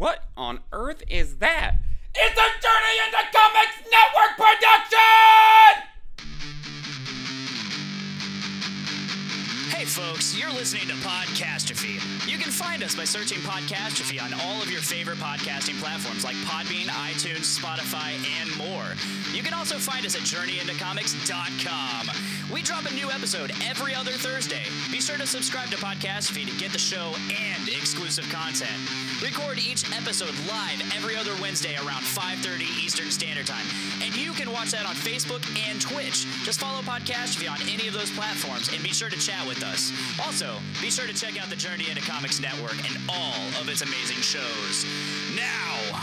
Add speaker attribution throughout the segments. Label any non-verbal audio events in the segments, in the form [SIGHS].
Speaker 1: What on earth is that? It's a Journey into Comics Network production!
Speaker 2: Folks, you're listening to Podcastrophe. You can find us by searching Podcastrophe on all of your favorite podcasting platforms like Podbean, iTunes, Spotify, and more. You can also find us at journeyintocomics.com. We drop a new episode every other Thursday. Be sure to subscribe to Podcastrophe to get the show and exclusive content. Record each episode live every other Wednesday around 5:30 Eastern Standard Time. And you can watch that on Facebook and Twitch. Just follow Podcastrophe on any of those platforms and be sure to chat with us. Also, be sure to check out the Journey into Comics Network and all of its amazing shows. Now,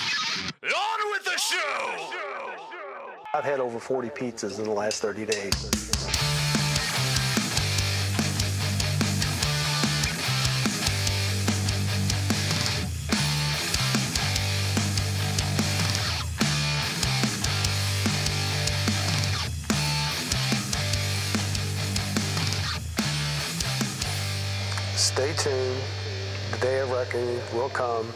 Speaker 2: on with the show!
Speaker 3: I've had over 40 pizzas in the last 30 days. Stay tuned. The day of reckoning will come.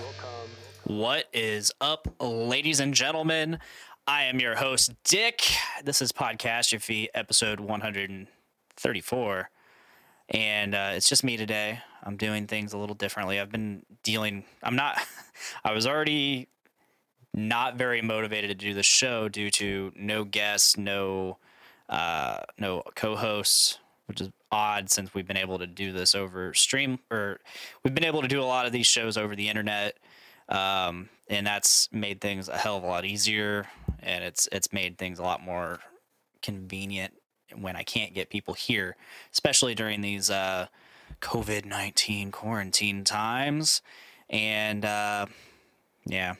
Speaker 2: What is up, ladies and gentlemen? I am your host, Dick. This is Podcastrophe, episode 134. And uh, it's just me today. I'm doing things a little differently. I've been dealing, I'm not, [LAUGHS] I was already not very motivated to do the show due to no guests, no, uh, no co-hosts, which is odd since we've been able to do this over stream or we've been able to do a lot of these shows over the internet um, and that's made things a hell of a lot easier and it's it's made things a lot more convenient when I can't get people here, especially during these uh, COVID nineteen quarantine times. And uh, yeah,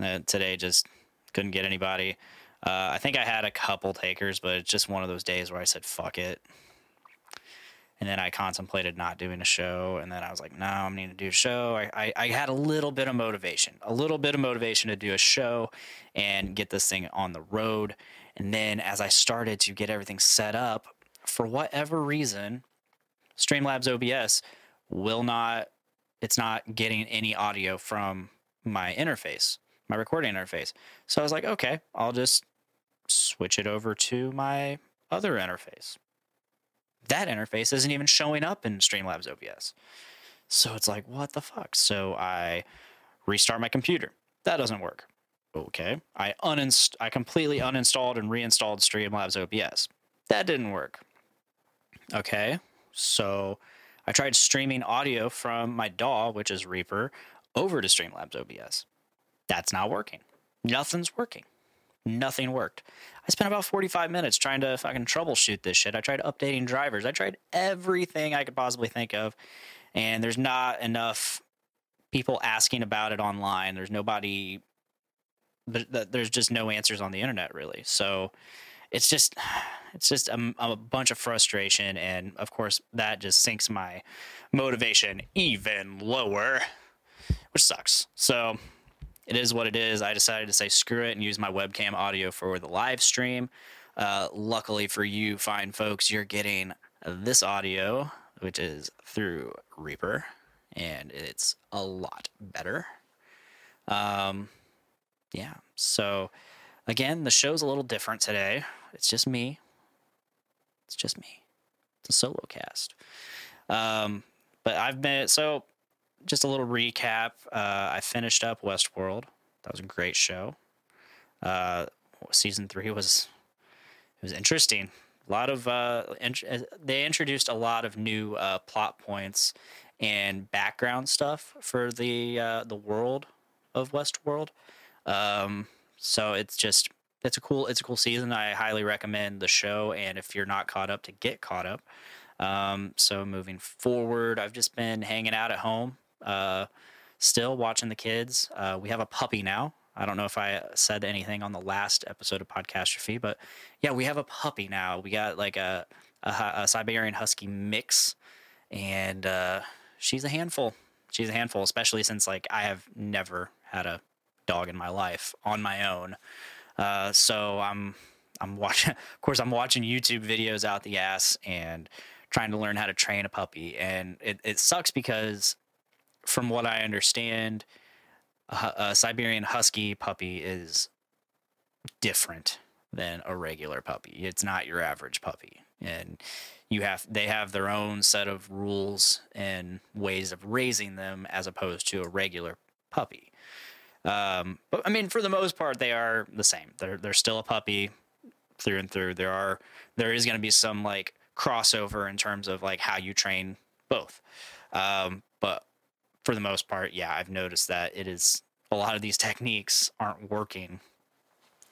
Speaker 2: uh, today just couldn't get anybody. Uh, I think I had a couple takers, but it's just one of those days where I said fuck it. And then I contemplated not doing a show, and then I was like, "No, I'm going to do a show." I, I, I had a little bit of motivation, a little bit of motivation to do a show and get this thing on the road. And then as I started to get everything set up, for whatever reason, Streamlabs OBS will not, it's not getting any audio from my interface, my recording interface. So I was like, okay, I'll just switch it over to my other interface. That interface isn't even showing up in Streamlabs OBS. So it's like, what the fuck? So I restart my computer. That doesn't work. Okay. I uninst- I completely uninstalled and reinstalled Streamlabs OBS. That didn't work. Okay. So I tried streaming audio from my DAW, which is Reaper, over to Streamlabs OBS. That's not working. Nothing's working. Nothing worked. I spent about 45 minutes trying to fucking troubleshoot this shit. I tried updating drivers. I tried everything I could possibly think of. And there's not enough people asking about it online. There's nobody there's just no answers on the internet really. So it's just [SIGHS] it's just a, a, bunch of frustration and of course that just sinks my motivation even lower which sucks so it is what it is. I decided to say screw it and use my webcam audio for the live stream. Uh, luckily for you fine folks you're getting this audio which is through reaper and it's a lot better. Um yeah so again the show's a little different today. It's just me. It's just me. It's a solo cast. Um but i've been so just a little recap uh i finished up westworld that was a great show uh season three was it was interesting a lot of uh int- they introduced a lot of new uh plot points and background stuff for the uh the world of westworld um so it's just it's a cool it's a cool season. I highly recommend the show, and if you're not caught up, to get caught up. Um, so moving forward, I've just been hanging out at home, uh, still watching the kids. Uh, we have a puppy now. I don't know if I said anything on the last episode of Podcastrophe, but yeah, we have a puppy now. We got like a a, a Siberian Husky mix, and uh, she's a handful. She's a handful, especially since like I have never had a dog in my life on my own. Uh, so I'm I'm watching. [LAUGHS] Of course, I'm watching YouTube videos out the ass and trying to learn how to train a puppy. And it, it sucks because, from what I understand, a, a Siberian Husky puppy is different than a regular puppy. It's not your average puppy, and you have they have their own set of rules and ways of raising them as opposed to a regular puppy. Um, but I mean, for the most part, they are the same. They're they're still a puppy through and through. There are there is going to be some like crossover in terms of like how you train both. Um, but for the most part, yeah, I've noticed that it is a lot of these techniques aren't working.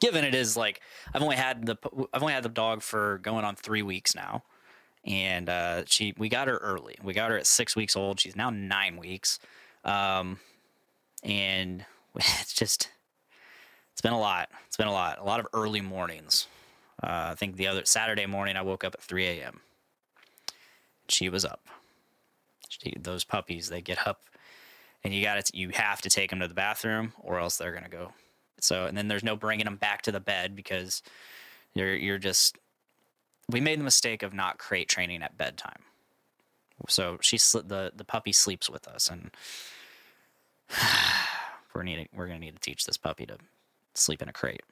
Speaker 2: Given it is like I've only had the I've only had the dog for going on three weeks now, and uh, she we got her early. We got her at six weeks old. She's now nine weeks, um, and [LAUGHS] it's just it's been a lot. It's been a lot. A lot of early mornings. Uh, I think the other Saturday morning I woke up at 3 a.m. She was up. She, those puppies, they get up, and you got to you have to take them to the bathroom, or else they're gonna go. So, and then there's no bringing them back to the bed because you're you're just. We made the mistake of not crate training at bedtime. So she sli- the the puppy sleeps with us, and [SIGHS] we're needing we're gonna need to teach this puppy to sleep in a crate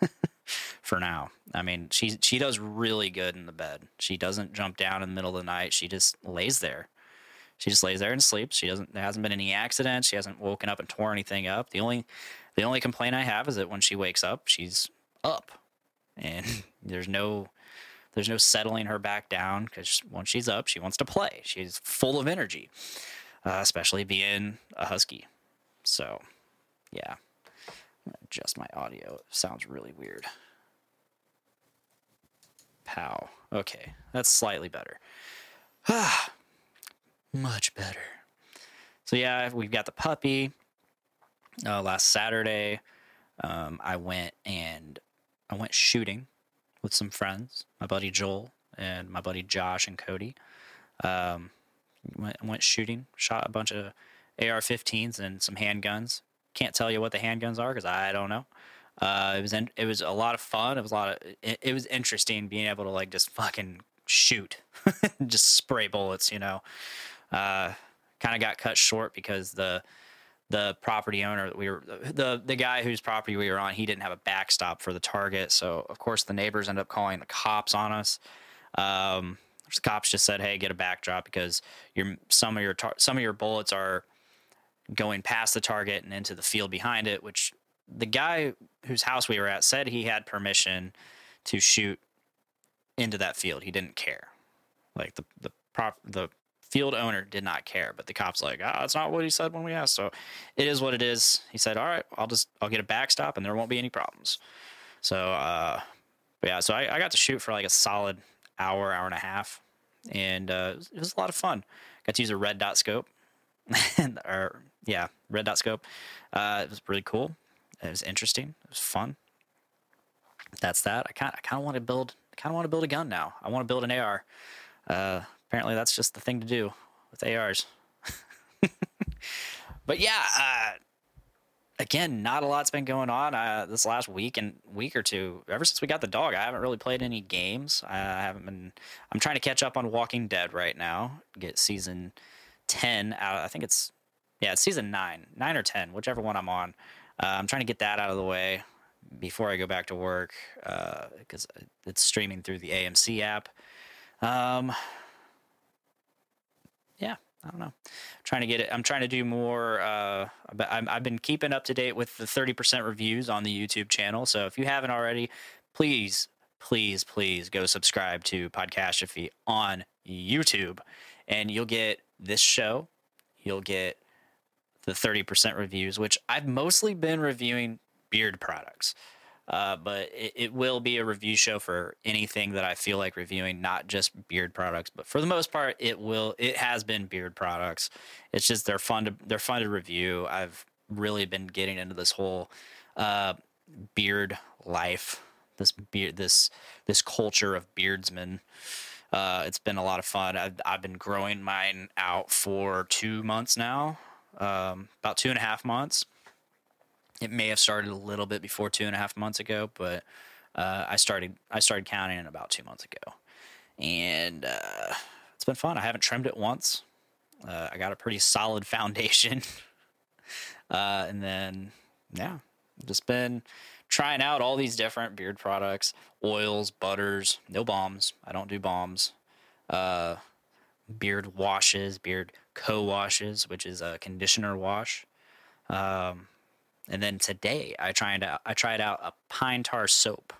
Speaker 2: [LAUGHS] for now. I mean, she she does really good in the bed. She doesn't jump down in the middle of the night. She just lays there. She just lays there and sleeps. She doesn't. There hasn't been any accidents. She hasn't woken up and tore anything up. The only the only complaint I have is that when she wakes up, she's up, and [LAUGHS] there's no there's no settling her back down because once she's up, she wants to play. She's full of energy, uh, especially being a husky. So, yeah. Adjust my audio. It sounds really weird. Pow. Okay, that's slightly better. [SIGHS] Much better. So yeah, we've got the puppy. Uh, last Saturday, um, I went and I went shooting with some friends, my buddy Joel and my buddy Josh and Cody. Um, went, went shooting, shot a bunch of AR-15s and some handguns. Can't tell you what the handguns are because I don't know. Uh, it was in, it was a lot of fun. It was a lot of it, it was interesting being able to like just fucking shoot, [LAUGHS] just spray bullets. You know, uh, kind of got cut short because the the property owner that we were the the guy whose property we were on he didn't have a backstop for the target. So of course the neighbors ended up calling the cops on us. Um, the cops just said hey get a backdrop because your some of your tar- some of your bullets are going past the target and into the field behind it which the guy whose house we were at said he had permission to shoot into that field. He didn't care. Like the the prop the field owner did not care but the cops like ah that's not what he said when we asked. So it is what it is. He said all right i'll just i'll get a backstop and there won't be any problems. So uh yeah so I, I got to shoot for like a solid hour hour and a half and uh it was, it was a lot of fun. Got to use a red dot scope [LAUGHS] or yeah red dot scope. Uh it was really cool. It was interesting. It was fun. That's that. I kind i kind of want to build kind of want to build a gun now. I want to build an ar uh apparently that's just the thing to do with ARs. [LAUGHS] but yeah, uh, again, not a lot's been going on uh, this last week and week or two. Ever since we got the dog, I haven't really played any games. I haven't been. I'm trying to catch up on Walking Dead right now. Get season ten out. I think it's yeah, it's season nine, nine or ten, whichever one I'm on. Uh, I'm trying to get that out of the way before I go back to work because it's streaming through the AMC app. Um, yeah, I don't know. I'm trying to get it. I'm trying to do more. Uh, I'm, I've been keeping up to date with the 30% reviews on the YouTube channel. So if you haven't already, please, please, please go subscribe to Podcastrophe on YouTube, and you'll get this show. You'll get the 30% reviews, which I've mostly been reviewing beard products. Uh, but it, it will be a review show for anything that I feel like reviewing, not just beard products. But for the most part, it will. It has been beard products. It's just they're fun to they're fun to review. I've really been getting into this whole uh, beard life, this beard, this this culture of beardsmen. Uh, it's been a lot of fun. I've, I've been growing mine out for two months now, um, about two and a half months it may have started a little bit before two and a half months ago, but uh, I started I started counting about two months ago, and uh, it's been fun. I haven't trimmed it once. Uh, I got a pretty solid [LAUGHS] foundation. Uh, and then, yeah, just been trying out all these different beard products, oils, butters, no balms. I don't do balms. Uh, beard washes, beard co washes, which is a conditioner wash. Um, and then today I tried out I tried out a pine tar soap.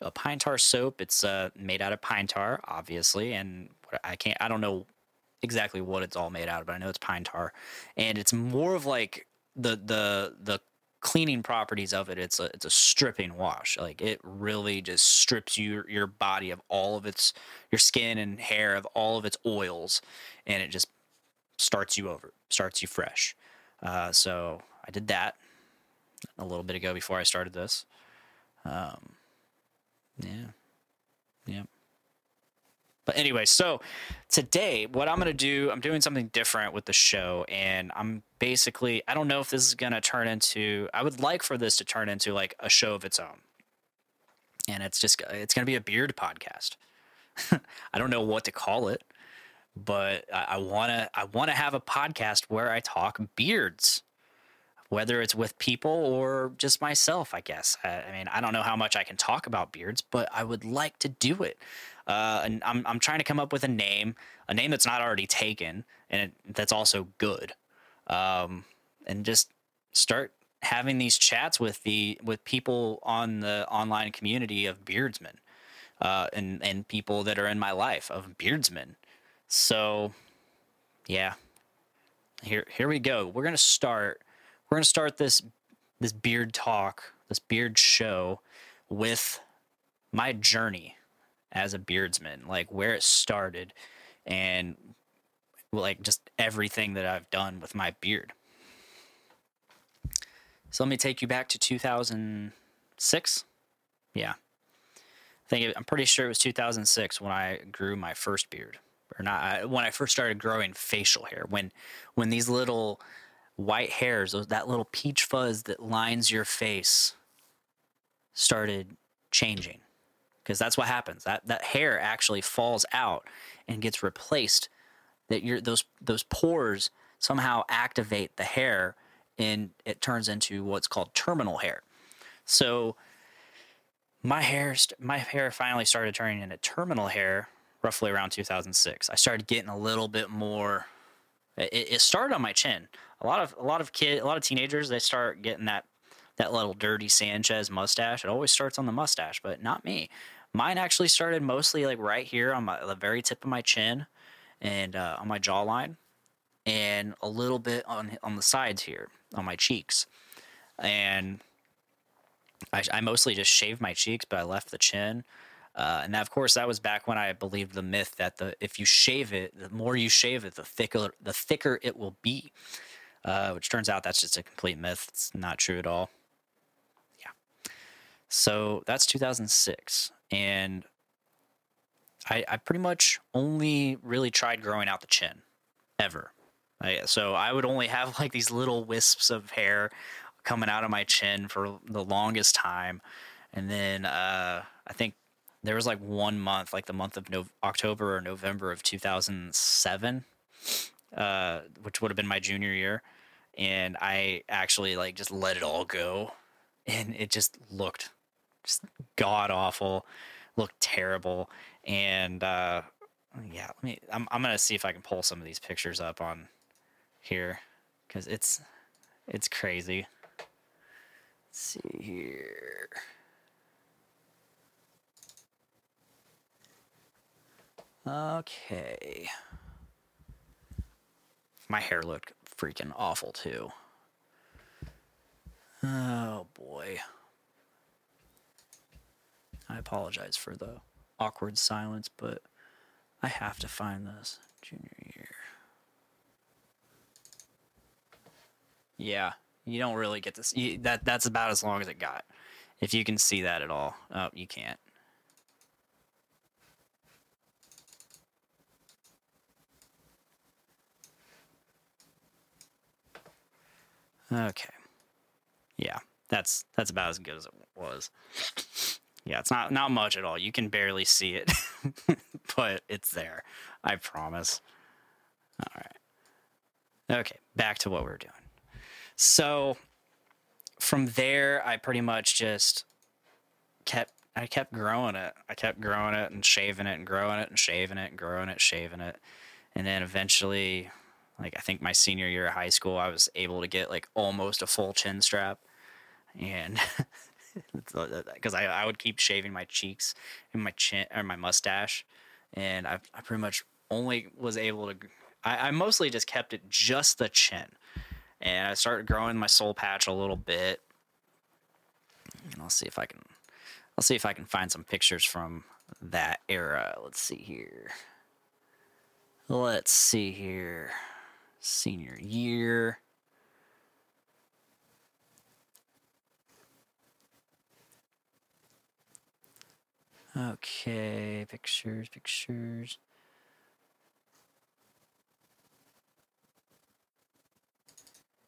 Speaker 2: A pine tar soap. It's uh, made out of pine tar, obviously, and I can't. I don't know exactly what it's all made out of, but I know it's pine tar, and it's more of like the the the cleaning properties of it. It's a it's a stripping wash. Like it really just strips your your body of all of its your skin and hair of all of its oils, and it just starts you over, starts you fresh. Uh, so I did that a little bit ago before I started this. Um, yeah, yeah. But anyway, so today, what I'm going to do, I'm doing something different with the show. And I'm basically, I don't know if this is going to turn into, I would like for this to turn into like a show of its own. And it's just, it's going to be a beard podcast. [LAUGHS] I don't know what to call it, but I want to, I want to have a podcast where I talk beards whether it's with people or just myself, I guess. I, I, mean, I don't know how much I can talk about beards, but I would like to do it. Uh, and I'm, I'm trying to come up with a name, a name that's not already taken, and it, that's also good. Um, and just start having these chats with the with people on the online community of beardsmen, uh, and and people that are in my life of beardsmen. So, yeah, here here we go. We're gonna start we're to start this this beard talk, this beard show with my journey as a beardsman, like where it started and like just everything that I've done with my beard. So let me take you back to 2006. Yeah. I think I'm pretty sure it was 2006 when I grew my first beard or not when I first started growing facial hair when when these little white hairs, that little peach fuzz that lines your face started changing. Because that's what happens. That that hair actually falls out and gets replaced. That your those those pores somehow activate the hair and it turns into what's called terminal hair. So my hair my hair finally started turning into terminal hair roughly around 2006. I started getting a little bit more it, it started on my chin a lot of a lot of kid a lot of teenagers they start getting that that little dirty Sanchez mustache. It always starts on the mustache, but not me. Mine actually started mostly like right here on my the very tip of my chin and uh, on my jawline, and a little bit on on the sides here on my cheeks, and I, I mostly just shaved my cheeks, but I left the chin. Uh, and that, of course, that was back when I believed the myth that the if you shave it, the more you shave it, the thicker the thicker it will be uh, which turns out that's just a complete myth. It's not true at all. Yeah. So that's 2006. And I, I pretty much only really tried growing out the chin ever. I, so I would only have [LAUGHS] like these little wisps of hair coming out of my chin for the longest time. And then uh, I think there was like one month, like the month of no- October or November of 2007, uh, which would have been my junior year, and I actually like just let it all go, and it just looked just god awful, looked terrible, and uh, yeah, let me. I'm I'm gonna see if I can pull some of these pictures up on here because it's it's crazy. Let's see here. Okay. My hair looked freaking awful too. Oh boy. I apologize for the awkward silence, but I have to find this junior year. Yeah, you don't really get see that. That's about as long as it got. If you can see that at all, oh, you can't. Okay. Yeah, that's that's about as good as it was. Yeah, it's not not much at all. You can barely see it, [LAUGHS] but it's there. I promise. All right. Okay, back to what we are doing. So from there, I pretty much just kept I kept growing it. I kept growing it and shaving it and growing it and shaving it and growing it, shaving it. And then eventually, like I think my senior year of high school, I was able to get like almost a full chin strap. And [LAUGHS] because uh, I, I would keep shaving my cheeks and my chin or my mustache. And I, I pretty much only was able to, I, I mostly just kept it just the chin. And I started growing my soul patch a little bit. And I'll see if I can I'll see if I can find some pictures from that era. Let's see here. Let's see here. Senior year. Okay, pictures, pictures.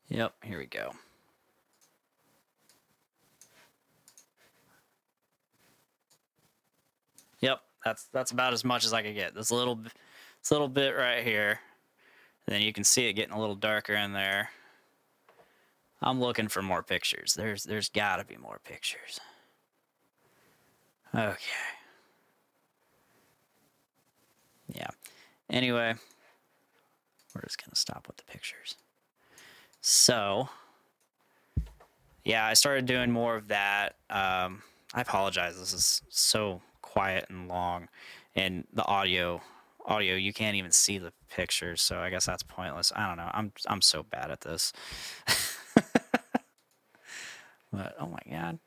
Speaker 2: Yep, here we go. Yep, that's that's about as much as I could get. This little this little bit right here. And then you can see it getting a little darker in there. I'm looking for more pictures. There's there's got to be more pictures. Okay. Yeah. Anyway, we're just going to stop with the pictures. So, yeah, I started doing more of that. Um, I apologize. This is so quiet and long, and the audio audio you can't even see the pictures. So I guess that's pointless. I don't know. I'm I'm so bad at this. [LAUGHS] but oh my god,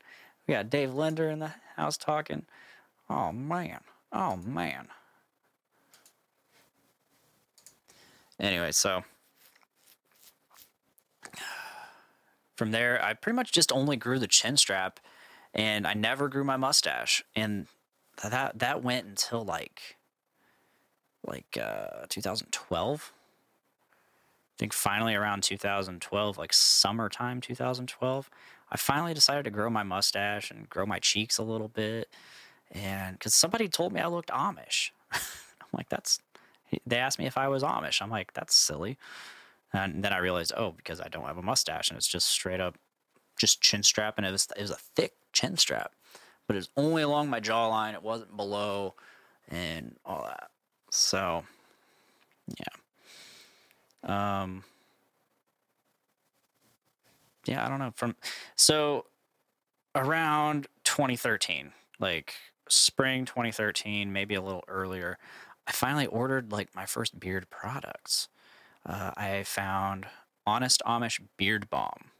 Speaker 2: we got Dave Linder in the house talking. Oh man. Oh man. Anyway, so from there, I pretty much just only grew the chin strap, and I never grew my mustache, and that that went until like like uh 2012 i think finally around 2012 like summertime 2012 i finally decided to grow my mustache and grow my cheeks a little bit. And because somebody told me i looked amish. [LAUGHS] I'm like that's they asked me if i was amish. I'm like that's silly. And then i realized oh because i don't have a mustache and it's just straight up just chin strap and it was it was a thick chin strap but it was only along my jawline. It wasn't below and all that. So, yeah. Um, yeah, I don't know. From so around 2013, like spring 2013, maybe a little earlier, I finally ordered like my first beard products. Uh, I found Honest Amish Beard Balm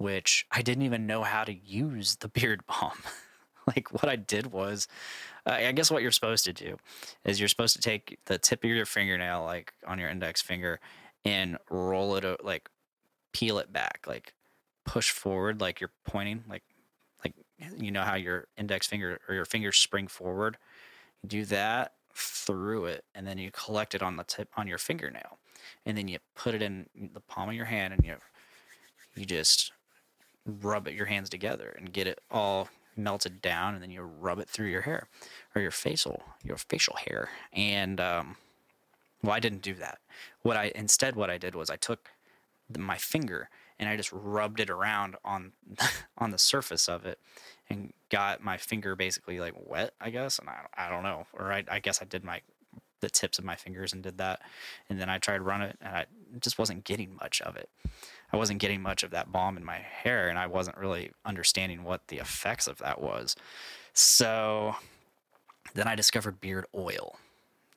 Speaker 2: which I didn't even know how to use the beard [LAUGHS] balm. [LAUGHS] like what I did was, uh, I guess what you're supposed to do is you're supposed to take the tip of your fingernail, like on your index finger, and roll it, like peel it back, like push forward, like you're pointing, like like you know how your index finger or your fingers spring forward. You do that through it, and then you collect it on the tip on your fingernail, and then you put it in the palm of your hand, and you you just rub it, your hands together and get it all melted down, and then you rub it through your hair or your facial your facial hair. And um, well, I didn't do that. What I instead what I did was I took the, my finger and I just rubbed it around on [LAUGHS] on the surface of it and got my finger basically like wet, I guess. And I, I don't know, or I, I guess I did my the tips of my fingers and did that, and then I tried to run it, and I just wasn't getting much of it. I wasn't getting much of that balm in my hair, and I wasn't really understanding what the effects of that was. So then I discovered beard oil,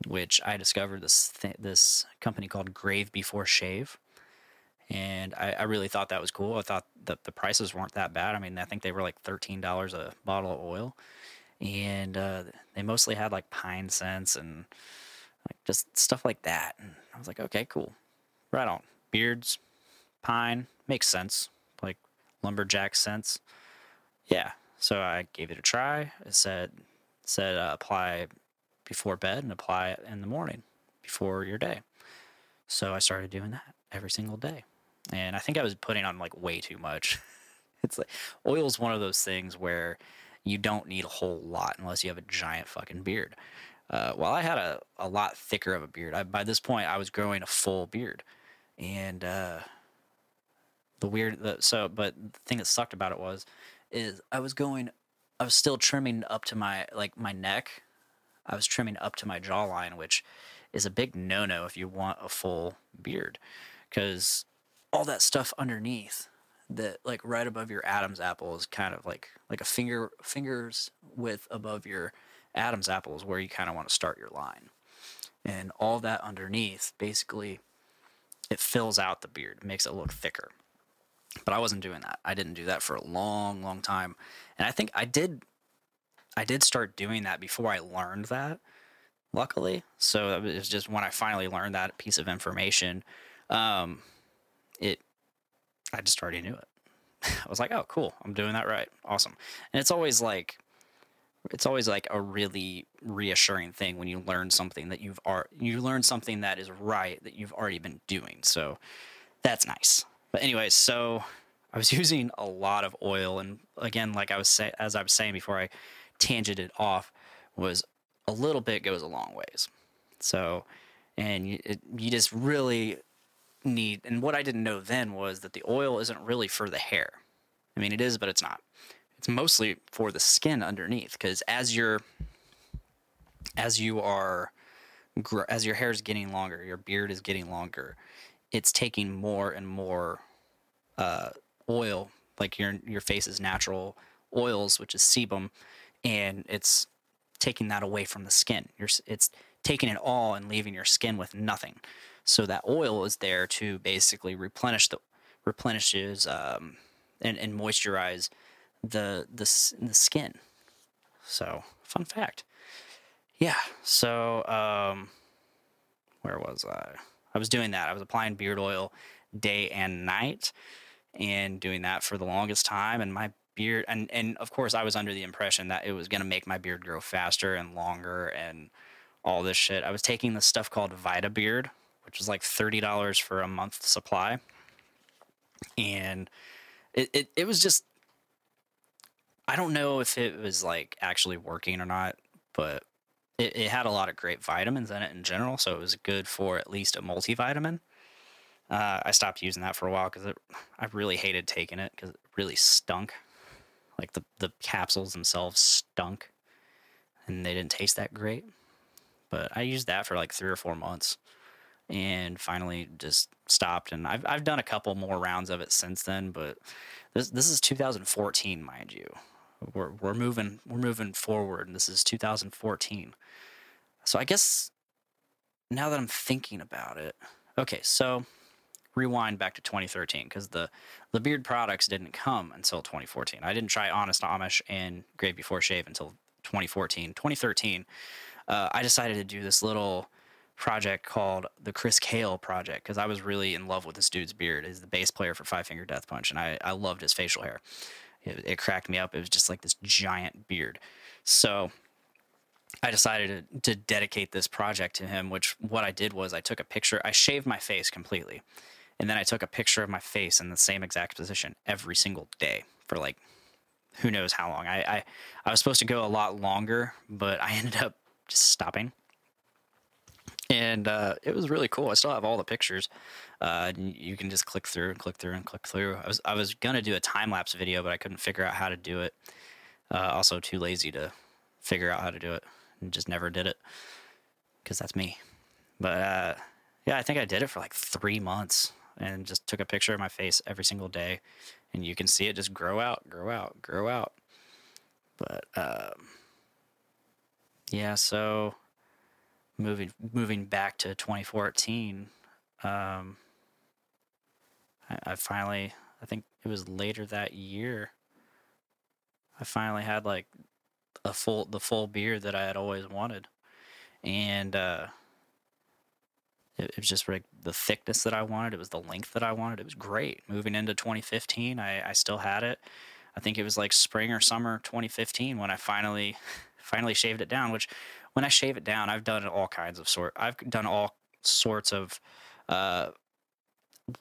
Speaker 2: which I discovered this th- this company called Grave Before Shave, and I, I, really thought that was cool. I thought that the prices weren't that bad. I mean, I think they were like thirteen dollars a bottle of oil, and uh, they mostly had like pine scents and like just stuff like that. And I was like, okay, cool, right on. Beards, pine makes sense, like lumberjack sense. Yeah, so I gave it a try. It said said uh, apply before bed and apply it in the morning before your day. So I started doing that every single day, and I think I was putting on like way too much. [LAUGHS] it's like oil is one of those things where you don't need a whole lot unless you have a giant fucking beard. Uh, well, I had a, a lot thicker of a beard. I, by this point, I was growing a full beard, and uh, the weird the, so but the thing that sucked about it was is i was going i was still trimming up to my like my neck. I was trimming up to my jawline which is a big no-no if you want a full beard because all that stuff underneath that like right above your adam's apple is kind of like like a finger fingers width above your adam's apple is where you kind of want to start your line. And all that underneath basically it fills out the beard makes it look thicker but i wasn't doing that. I didn't do that for a long long time. And i think i did i did start doing that before i learned that luckily. So it was just when i finally learned that piece of information um it i just already knew it. [LAUGHS] I was like oh cool. I'm doing that right. Awesome. And it's always like it's always like a really reassuring thing when you learn something that you've ar- you learn something that is right that you've already been doing. So that's nice. But anyway, so I was [LAUGHS] using a lot of oil, and again, like I was say, as I was saying before, I tangented off was a little bit goes a long ways. So, and you, it, you just really need. And what I didn't know then was that the oil isn't really for the hair. I mean, it is, but it's not it's mostly for the skin underneath because as you're as you are as your hair is getting longer your beard is getting longer it's taking more and more uh, oil like your your face's natural oils which is sebum and it's taking that away from the skin you're, it's taking it all and leaving your skin with nothing so that oil is there to basically replenish the replenishes um, and, and moisturize the the the skin. So, fun fact. Yeah. So, um, where was I? I was doing that. I was applying beard oil day and night, and doing that for the longest time. And my beard, and and of course, I was under the impression that it was going to make my beard grow faster and longer and all this shit. I was taking this stuff called Vita Beard, which is like thirty dollars for a month supply, and it, it it was just I don't know if it was like actually working or not, but it, it, had a lot of great vitamins in it in general, so it was good for at least a multivitamin. Uh, I stopped using that for a while because I really hated taking it because it really stunk. Like the the capsules themselves stunk, and they didn't taste that great. But I used that for like three or four months, and finally just stopped. And I've I've done a couple more rounds of it since then, but this this is 2014, mind you we're we're moving we're moving forward and this is 2014 so i guess now that i'm thinking about it okay so rewind back to 2013 because the the beard products didn't come until 2014 i didn't try honest amish and grave before shave until 2014 2013 uh, i decided to do this little project called the Chris Kael project because I was really in love with this dude's beard. He's the bass player for Five Finger Death Punch, and I, I loved his facial hair. It, it cracked me up. It was just like this giant beard. So I decided to, to dedicate this project to him, which what I did was I took a picture, I shaved my face completely. And then I took a picture of my face in the same exact position every single day for like who knows how long. I, I, I was supposed to go a lot longer, but I [LAUGHS] ended up just stopping and uh, it was really cool. I still have all the pictures. Uh, you can just click through and click through and click through. I was I was gonna do a time lapse video, but I couldn't figure out how to do it. Uh, also, too lazy to figure out how to do it, and just never did it because that's me. But uh, yeah, I think I did it for like three months and just took a picture of my face every single day, and you can see it just grow out, grow out, grow out. But um, yeah, so moving moving back to 2014, um, I, I finally I think it was later that year. I finally had like a full the full beard that I had always wanted, and uh, it, it was just like the thickness that I wanted. It was the length that I wanted. It was great. Moving into 2015, I, I still had it. I think it was like spring or summer 2015 when I finally [LAUGHS] finally shaved it down, which when I shave it down, I've done all kinds of sort. I've done all sorts of uh,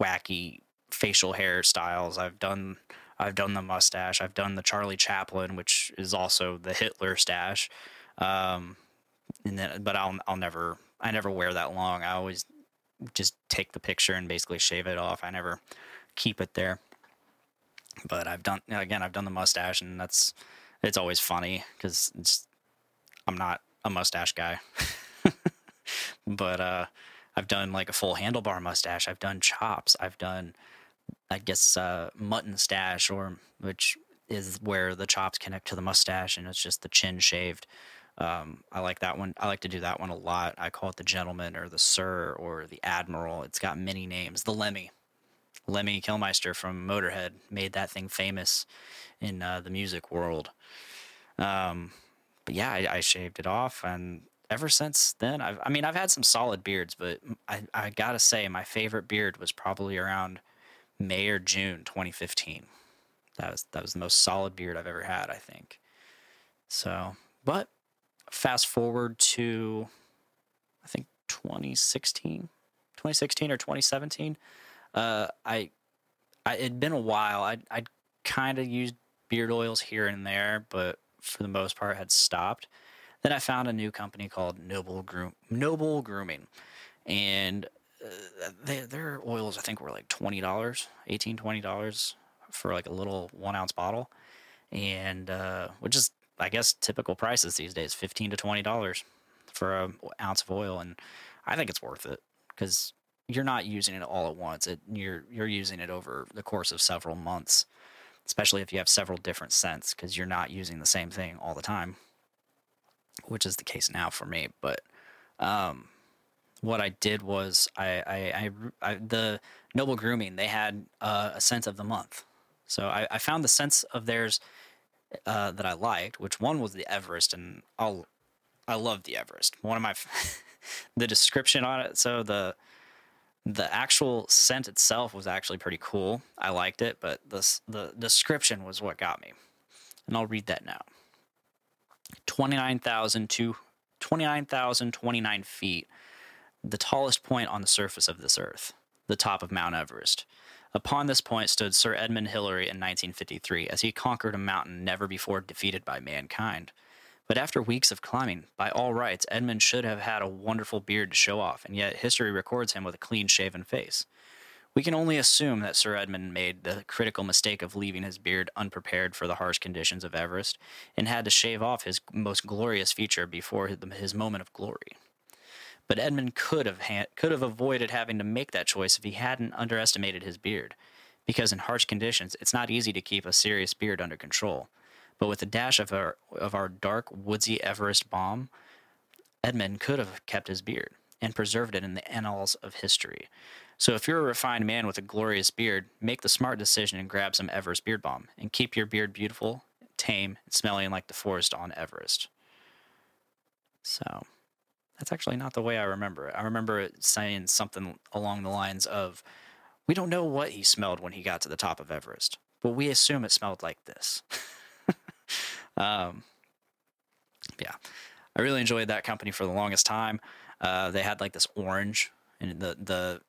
Speaker 2: wacky facial hairstyles. I've done I've done the mustache. I've done the Charlie Chaplin, which is also the Hitler stash. Um, and then, but I'll I'll never I never wear that long. I always just take the picture and basically shave it off. I never keep it there. But I've done again. I've done the mustache, and that's it's always funny because I'm not a mustache guy. [LAUGHS] but uh, I've done like a full handlebar mustache. I've done chops. I've done, I guess, uh, mutton stash, or which is where the chops connect to the mustache, and it's just the chin shaved. Um, I like that one. I like to do that one a lot. I call it the gentleman or the sir or the admiral. It's got many names. The Lemmy, Lemmy Kilmister from Motorhead made that thing famous in uh, the music world. Um, but yeah, I, I, shaved it off, and ever since then, I've, I mean, I've had some solid beards, but I, I gotta say, my favorite beard was probably around May or June 2015. That was that was the most solid beard I've ever had, I think. So, but fast forward to I think 2016, 2016 or 2017. Uh, I, I it'd been a while. I I kind of used beard oils here and there, but for the most part had stopped. Then I found a new company called Noble Groom Noble Grooming, and uh, they, their oils I think were like twenty dollars, 18 20 dollars for like a little one ounce bottle, and uh, which is I guess typical prices these days, fifteen to twenty dollars for an ounce of oil, and I think it's worth it because you're not using it all at once. It, you're you're using it over the course of several months, especially if you have several different scents because you're not using the same thing all the time, which is the case now for me. But um, what I did was I, I, I, I the Noble Grooming they had uh, a scent of the month, so I, I found the scents of theirs uh, that I liked, which one was the Everest, and I'll I love the Everest. One of my [LAUGHS] the description on it, so the the actual scent itself was actually pretty cool. I liked it, but the the description was what got me, and I'll read that now. Twenty nine thousand to twenty nine thousand twenty nine feet, the tallest point on the surface of this earth, the top of Mount Everest. Upon this point stood Sir Edmund Hillary in 1953 as he conquered a mountain never before defeated by mankind. But after weeks of climbing, by all rights, Edmund should have had a wonderful beard to show off, and yet history records him with a clean shaven face. We can only assume that Sir Edmund made the critical mistake of leaving his beard unprepared for the harsh conditions of Everest and had to shave off his most glorious feature before his moment of glory. But Edmund could have ha- could have avoided having to make that choice if he hadn't underestimated his beard, because in harsh conditions it's not easy to keep a serious beard under control. But with a dash of our of our dark woodsy Everest balm, Edmund could have kept his beard and preserved it in the annals of history. So if you're a refined man with a glorious beard, make the smart decision and grab some Everest beard balm and keep your beard beautiful, tame, and smelling like the forest on Everest. So that's actually not the way I remember it. I remember it saying something along the lines of, We don't know what he smelled when he got to the top of Everest, but we assume it smelled like this. [LAUGHS] um, yeah, I really enjoyed that company for the longest time. Uh, they had like this orange, and the the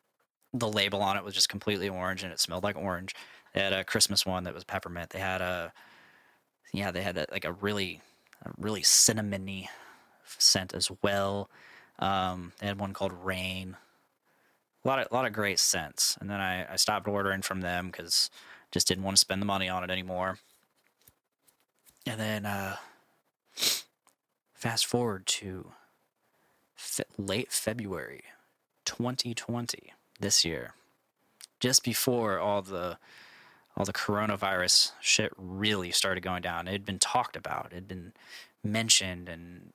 Speaker 2: the label on it was just completely orange, and it smelled like orange. They had a Christmas one that was peppermint. They had a yeah, they had a, like a really a really cinnamony scent as well. Um, they had one called Rain. A lot of a lot of great scents, and then I, I stopped ordering from them because just didn't want to spend the money on it anymore. And then uh, fast forward to fe- late February 2020 this year, just before all the all the coronavirus shit really started going down. It had been talked about, it had been mentioned, and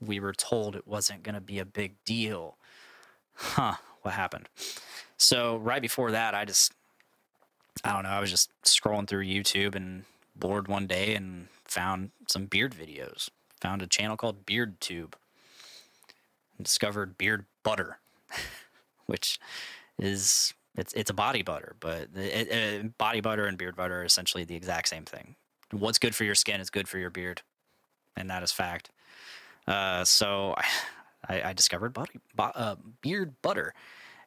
Speaker 2: we were told it wasn't going to be a big deal. Huh, what happened? So, right before that, I just, I don't know, I was just scrolling through YouTube and bored one day and found some beard videos. Found a channel called Beard Tube and discovered beard butter, [LAUGHS] which is it's it's a body butter, but it, it, body butter and beard butter are essentially the exact same thing. What's good for your skin is good for your beard, and that is fact. Uh, so [LAUGHS] I, I discovered body, uh, beard butter.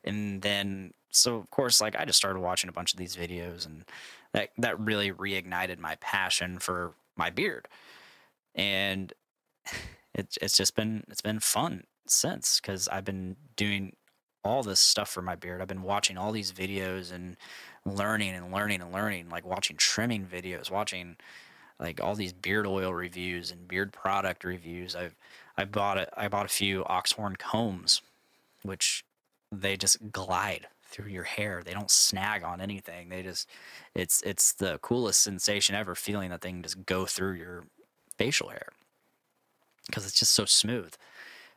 Speaker 2: And then, so of course, like I just started watching a bunch of these videos, and that that really reignited my passion for my beard. And [LAUGHS] it's it's just been it's been fun since because I've been doing all this stuff for my beard. I've been watching all these videos and learning and learning and learning, like watching trimming videos, watching like all these beard oil reviews and beard product reviews. I've I bought it. I bought a few oxhorn combs, which they just glide through your hair. They don't snag on anything. They just it's it's the coolest sensation ever feeling that thing just go through your facial hair because it's just so smooth.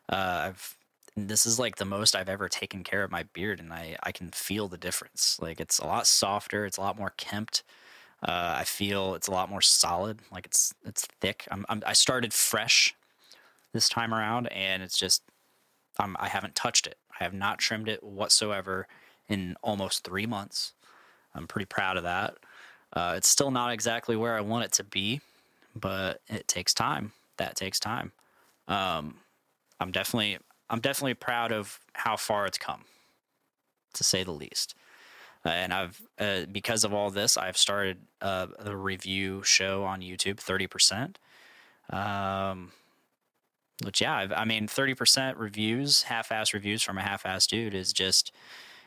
Speaker 2: Uh, I've this is like the most I've ever taken care of my beard, and I I can feel the difference. Like it's a lot softer. It's a lot more kempt. Uh, I feel it's a lot more solid. Like it's it's thick. I'm, I'm I started fresh this time around, and it's just I'm I haven't touched it. I have not trimmed it whatsoever in almost three months. I'm pretty proud of that. Uh, it's still not exactly where I want it to be, but it takes time. That takes time. Um, I'm definitely I'm definitely proud of how far it's come, to say the least. Uh, and I've uh, because of all this, I've started uh, a review show on YouTube, thirty percent. Um, which yeah, I mean, thirty percent reviews, half-ass reviews from a half-ass dude is just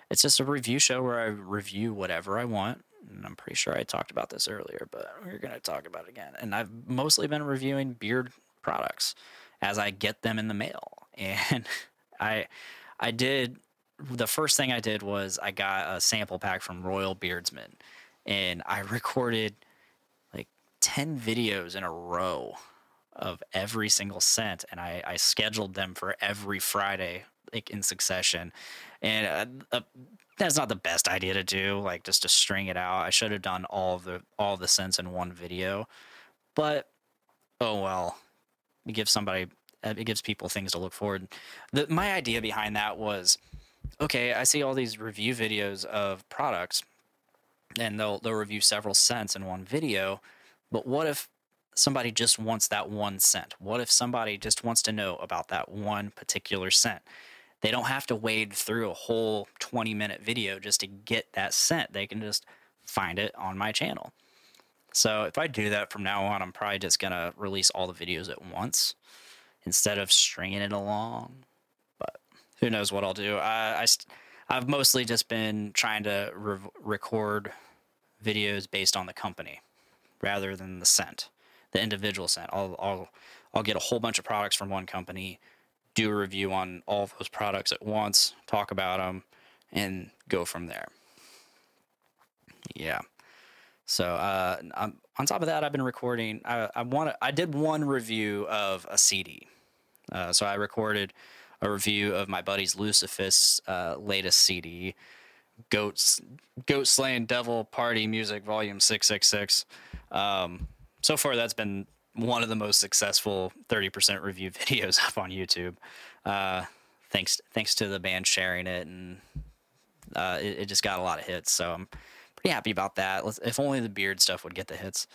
Speaker 2: it's just a review show where I review whatever I want. And I'm pretty sure I talked about this earlier, but we're gonna talk about it again. And I've mostly been reviewing beard products as I get them in the mail. [LAUGHS] And I I did the first thing I did was I got a sample pack from Royal Beardsman and I [LAUGHS] recorded like 10 videos in a row of every single scent and I, I scheduled them for every Friday like in succession. And uh, uh, that's not the best idea to do like just to string it out. I should have done all the all the scents in one video. But oh well. It gives somebody it gives people things to look forward. The, my idea behind that was okay, I see all these review videos of products and they'll they'll review several scents in one video, but what if somebody just wants that one scent? What if somebody just wants to know about that one particular scent? They don't have to wade through a whole 20 minute video just to get that scent. They can just find it on my channel. So if I do that from now on, I'm probably just going to release all the videos at once instead of stringing it along But who knows what I'll do. I, I I've mostly just been trying to re- record videos based on the company rather than the scent, the individual scent. I'll I'll I'll get a whole bunch of products from one company, do a review on all those products at once, talk about them, and go from there. Yeah. So uh, on top of that, I've been recording. I, I want I did one review of a CD. Uh, so I recorded a review of my buddy's Lucifus uh, latest CD, Goats Goat Slaying Devil Party Music Volume Six Six Six. Um, so far, that's been one of the most successful 30% review [LAUGHS] videos up on YouTube. Uh, thanks thanks to the band sharing it, and uh, it, it, just got a lot of hits. So I'm pretty happy about that. If only the beard stuff would get the hits.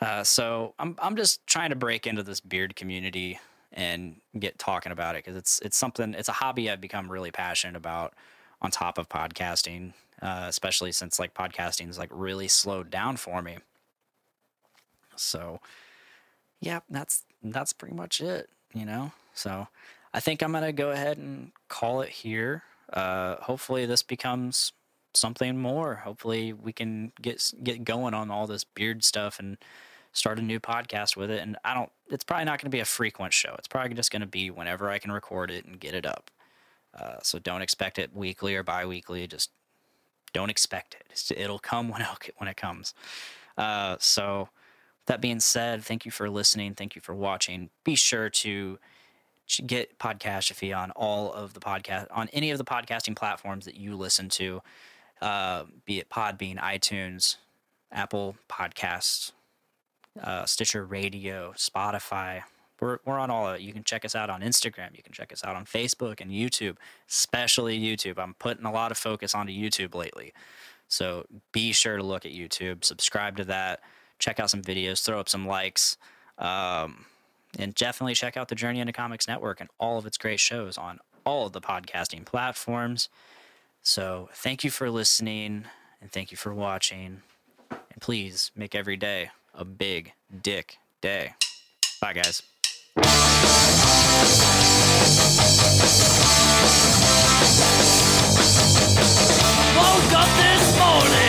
Speaker 2: Uh, so I'm I'm just trying to break into this beard community and get talking about it because it's it's something it's a hobby I've become really passionate about on top of podcasting, uh, especially since like podcasting is like really slowed down for me. So, yeah, that's that's pretty much it, you know. So, I think I'm gonna go ahead and call it here. Uh, hopefully, this becomes something more. Hopefully, we can get get going on all this beard stuff and start a new podcast with it. And I don't, it's probably not going to be a frequent show. It's probably just going to be whenever I can record it and get it up. Uh, so don't expect it weekly or bi weekly. Just don't expect it. It'll come when it, when it comes. Uh, so, that being said, thank you for listening. Thank you for watching. Be sure to get Podcastrophe on all of the podcast on any of the podcasting platforms that you listen to, uh, be it Podbean, iTunes, Apple Podcasts, uh, Stitcher Radio, Spotify. We're, we're on all of it. You can check us out on Instagram. You can check us out on Facebook and YouTube, especially YouTube. I'm putting a lot of focus onto YouTube lately. So be sure to look at YouTube, subscribe to that, check out some videos, throw up some likes, um, and definitely check out the Journey into Comics Network and all of its great shows on all of the podcasting platforms. So thank you for listening and thank you for watching. And please make every day a big dick day. Bye, guys. Woke up this morning.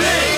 Speaker 4: Six.